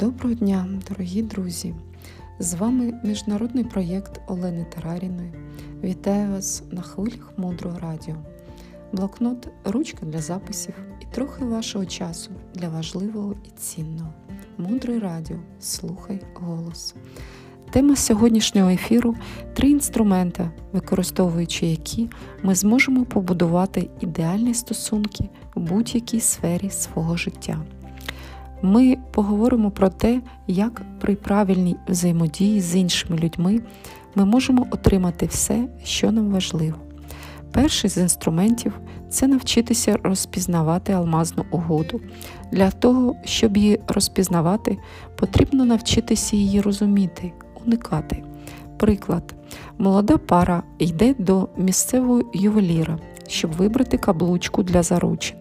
Доброго дня, дорогі друзі! З вами міжнародний проєкт Олени Тараріної. Вітаю вас на хвилях мудрого радіо, блокнот, ручка для записів і трохи вашого часу для важливого і цінного. Мудре радіо. Слухай голос. Тема сьогоднішнього ефіру три інструменти, використовуючи які ми зможемо побудувати ідеальні стосунки в будь-якій сфері свого життя. Ми поговоримо про те, як при правильній взаємодії з іншими людьми ми можемо отримати все, що нам важливо. Перший з інструментів це навчитися розпізнавати алмазну угоду. Для того, щоб її розпізнавати, потрібно навчитися її розуміти, уникати. Приклад, молода пара йде до місцевого ювеліра, щоб вибрати каблучку для заручин.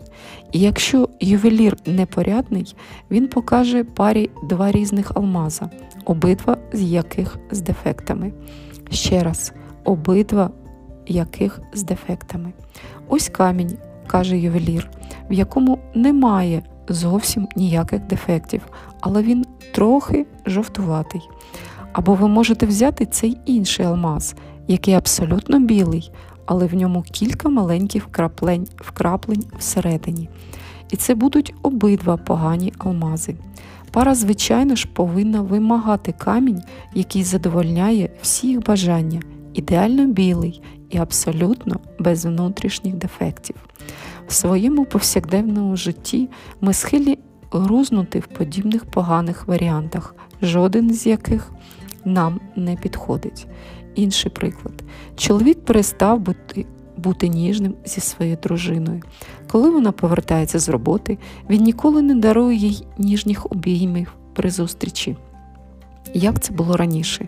І якщо ювелір непорядний, він покаже парі два різних алмаза, обидва з яких з дефектами. Ще раз, обидва яких з дефектами. Ось камінь, каже ювелір, в якому немає зовсім ніяких дефектів, але він трохи жовтуватий. Або ви можете взяти цей інший алмаз, який абсолютно білий, але в ньому кілька маленьких вкраплень, вкраплень всередині. І це будуть обидва погані алмази. Пара, звичайно ж, повинна вимагати камінь, який задовольняє всі їх бажання, ідеально білий і абсолютно без внутрішніх дефектів. В своєму повсякденному житті ми схилі грузнути в подібних поганих варіантах, жоден з яких нам не підходить. Інший приклад: чоловік перестав бути бути ніжним зі своєю дружиною. Коли вона повертається з роботи, він ніколи не дарує їй ніжніх обіймів при зустрічі. Як це було раніше?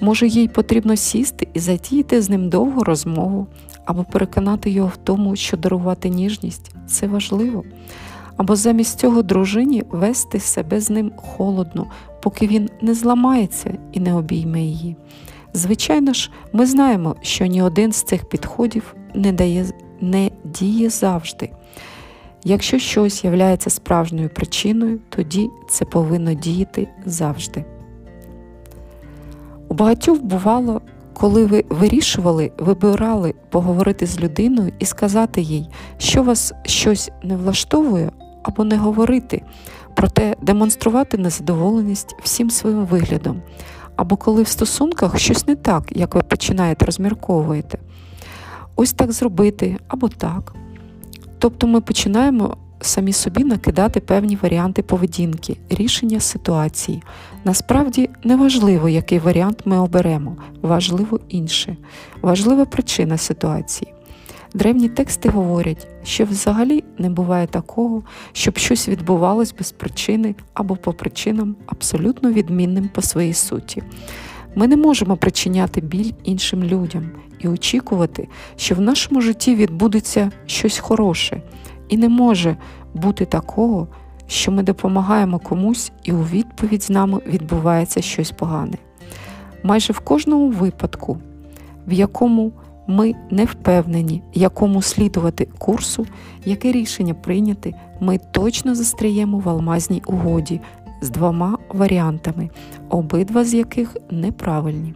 Може, їй потрібно сісти і затіяти з ним довгу розмову, або переконати його в тому, що дарувати ніжність це важливо, або замість цього дружині вести себе з ним холодно, поки він не зламається і не обійме її. Звичайно ж, ми знаємо, що ні один з цих підходів не, дає, не діє завжди. Якщо щось являється справжньою причиною, тоді це повинно діяти завжди. У багатьох бувало, коли ви вирішували, вибирали поговорити з людиною і сказати їй, що вас щось не влаштовує або не говорити, проте демонструвати незадоволеність всім своїм виглядом або коли в стосунках щось не так, як ви починаєте розмірковуєте. Ось так зробити або так. Тобто ми починаємо самі собі накидати певні варіанти поведінки, рішення ситуації. Насправді не важливо, який варіант ми оберемо, важливо інше, важлива причина ситуації. Древні тексти говорять, що взагалі не буває такого, щоб щось відбувалось без причини або по причинам абсолютно відмінним по своїй суті. Ми не можемо причиняти біль іншим людям і очікувати, що в нашому житті відбудеться щось хороше, і не може бути такого, що ми допомагаємо комусь, і у відповідь з нами відбувається щось погане. Майже в кожному випадку, в якому ми не впевнені, якому слідувати курсу, яке рішення прийняти, ми точно застряємо в алмазній угоді з двома варіантами, обидва з яких неправильні.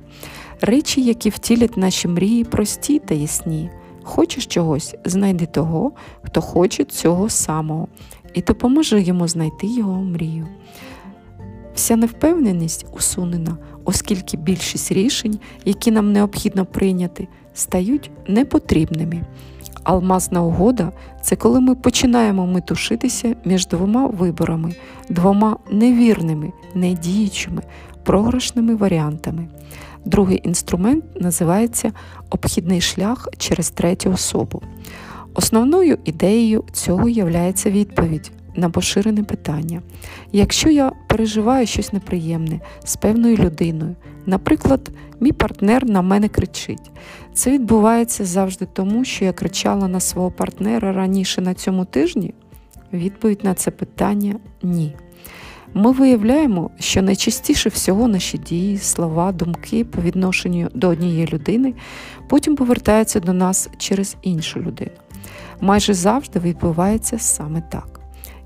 Речі, які втілять наші мрії, прості та ясні. Хочеш чогось, знайди того, хто хоче цього самого, і допоможи йому знайти його мрію. Вся невпевненість усунена, оскільки більшість рішень, які нам необхідно прийняти, стають непотрібними. Алмазна угода це коли ми починаємо метушитися між двома виборами, двома невірними, недіючими, програшними варіантами. Другий інструмент називається обхідний шлях через третю особу. Основною ідеєю цього є відповідь на поширене питання. Якщо я переживаю щось неприємне з певною людиною, наприклад, мій партнер на мене кричить, це відбувається завжди тому, що я кричала на свого партнера раніше на цьому тижні? Відповідь на це питання ні. Ми виявляємо, що найчастіше всього наші дії, слова, думки по відношенню до однієї людини потім повертаються до нас через іншу людину. Майже завжди відбувається саме так.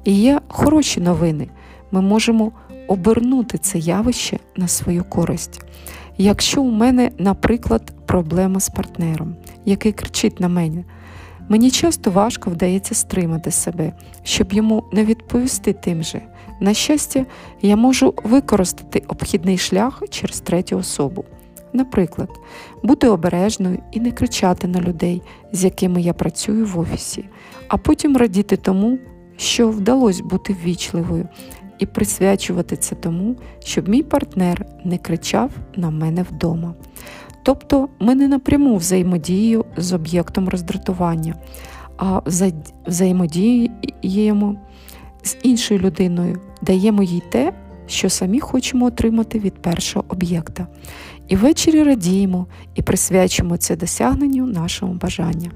І є хороші новини. Ми можемо обернути це явище на свою користь. Якщо у мене, наприклад, проблема з партнером, який кричить на мене, мені часто важко вдається стримати себе, щоб йому не відповісти тим же. На щастя, я можу використати обхідний шлях через третю особу. Наприклад, бути обережною і не кричати на людей, з якими я працюю в офісі, а потім радіти тому, що вдалося бути ввічливою, і присвячувати це тому, щоб мій партнер не кричав на мене вдома. Тобто ми не напряму взаємодіємо з об'єктом роздратування, а взаємодіємо з іншою людиною, даємо їй те, що самі хочемо отримати від першого об'єкта. І ввечері радіємо і присвячуємо це досягненню нашого бажання.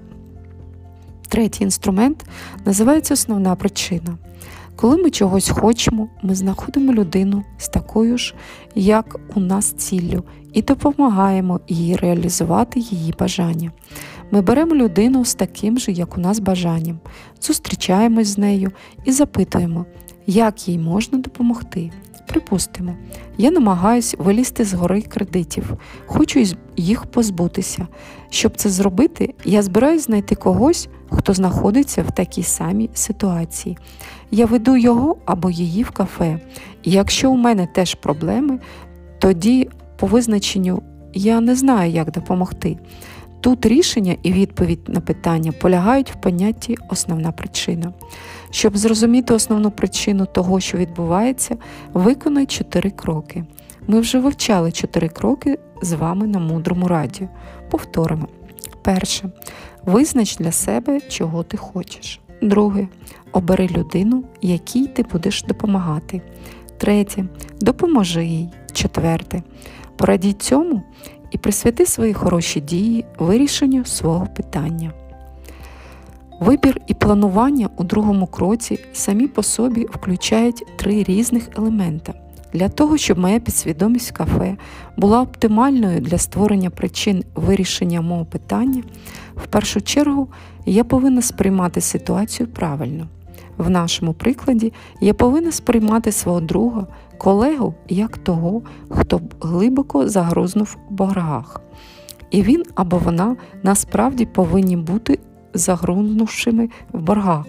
Третій інструмент називається основна причина. Коли ми чогось хочемо, ми знаходимо людину з такою ж, як у нас ціллю, і допомагаємо їй реалізувати її бажання. Ми беремо людину з таким же, як у нас бажанням, зустрічаємось з нею і запитуємо, як їй можна допомогти. Припустимо, я намагаюся вилізти з гори кредитів, хочу їх позбутися. Щоб це зробити, я збираюсь знайти когось, хто знаходиться в такій самій ситуації. Я веду його або її в кафе. І якщо у мене теж проблеми, тоді по визначенню я не знаю, як допомогти. Тут рішення і відповідь на питання полягають в понятті основна причина. Щоб зрозуміти основну причину того, що відбувається, виконай чотири кроки. Ми вже вивчали чотири кроки з вами на мудрому раді. Повторимо. Перше. Визнач для себе, чого ти хочеш. Друге. Обери людину, якій ти будеш допомагати. Третє. Допоможи їй. Четверте. Порадій цьому і присвяти свої хороші дії вирішенню свого питання. Вибір і планування у другому кроці самі по собі включають три різних елемента. Для того, щоб моя підсвідомість кафе була оптимальною для створення причин вирішення мого питання, в першу чергу я повинна сприймати ситуацію правильно. В нашому прикладі я повинна сприймати свого друга, колегу як того, хто глибоко загрузнув у боргах. І він або вона насправді повинні бути загрузнувшими в боргах.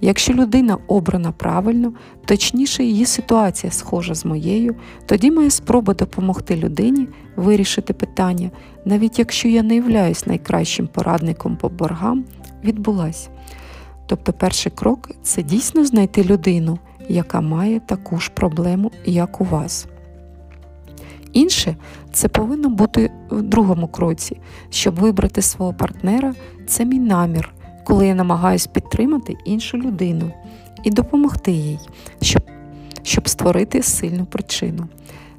Якщо людина обрана правильно, точніше її ситуація схожа з моєю, тоді моя спроба допомогти людині вирішити питання, навіть якщо я не являюсь найкращим порадником по боргам, відбулася. Тобто перший крок це дійсно знайти людину, яка має таку ж проблему, як у вас. Інше це повинно бути в другому кроці. Щоб вибрати свого партнера, це мій намір, коли я намагаюся підтримати іншу людину і допомогти їй, щоб, щоб створити сильну причину.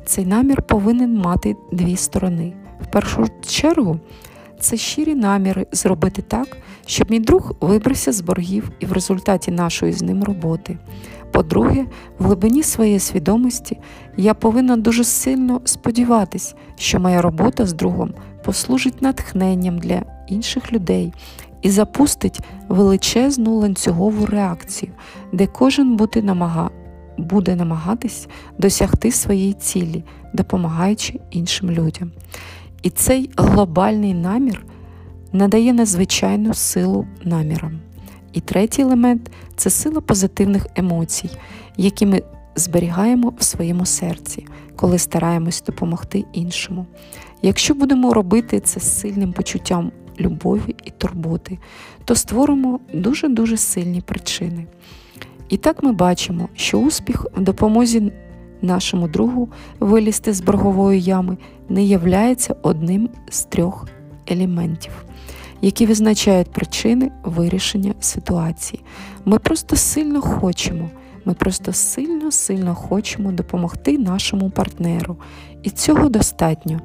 Цей намір повинен мати дві сторони. В першу чергу, це щирі наміри зробити так, щоб мій друг вибрався з боргів і в результаті нашої з ним роботи. По-друге, в глибині своєї свідомості я повинна дуже сильно сподіватись, що моя робота з другом послужить натхненням для інших людей і запустить величезну ланцюгову реакцію, де кожен буде, намага... буде намагатись досягти своєї цілі, допомагаючи іншим людям. І цей глобальний намір надає надзвичайну силу намірам. І третій елемент це сила позитивних емоцій, які ми зберігаємо в своєму серці, коли стараємось допомогти іншому. Якщо будемо робити це з сильним почуттям любові і турботи, то створимо дуже-дуже сильні причини. І так ми бачимо, що успіх в допомозі нашому другу вилізти з боргової ями не являється одним з трьох елементів які визначають причини вирішення ситуації. Ми просто сильно хочемо, ми просто сильно-сильно хочемо допомогти нашому партнеру, і цього достатньо.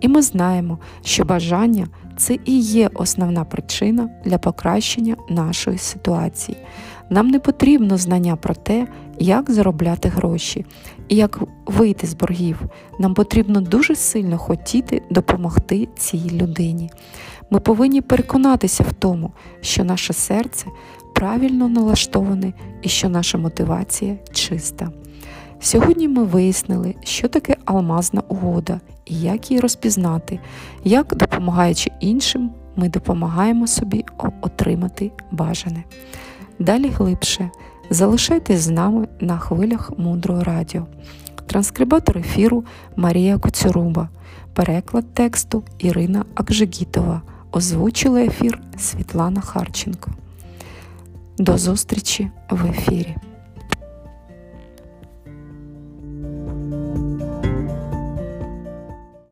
І ми знаємо, що бажання це і є основна причина для покращення нашої ситуації. Нам не потрібно знання про те, як заробляти гроші і як вийти з боргів. Нам потрібно дуже сильно хотіти допомогти цій людині. Ми повинні переконатися в тому, що наше серце правильно налаштоване і що наша мотивація чиста. Сьогодні ми вияснили, що таке алмазна угода і як її розпізнати, як допомагаючи іншим, ми допомагаємо собі отримати бажане. Далі глибше залишайтесь з нами на хвилях мудрого радіо. Транскрибатор ефіру Марія Коцюруба, переклад тексту Ірина Акжигітова. Озвучила ефір Світлана Харченко. До зустрічі в ефірі.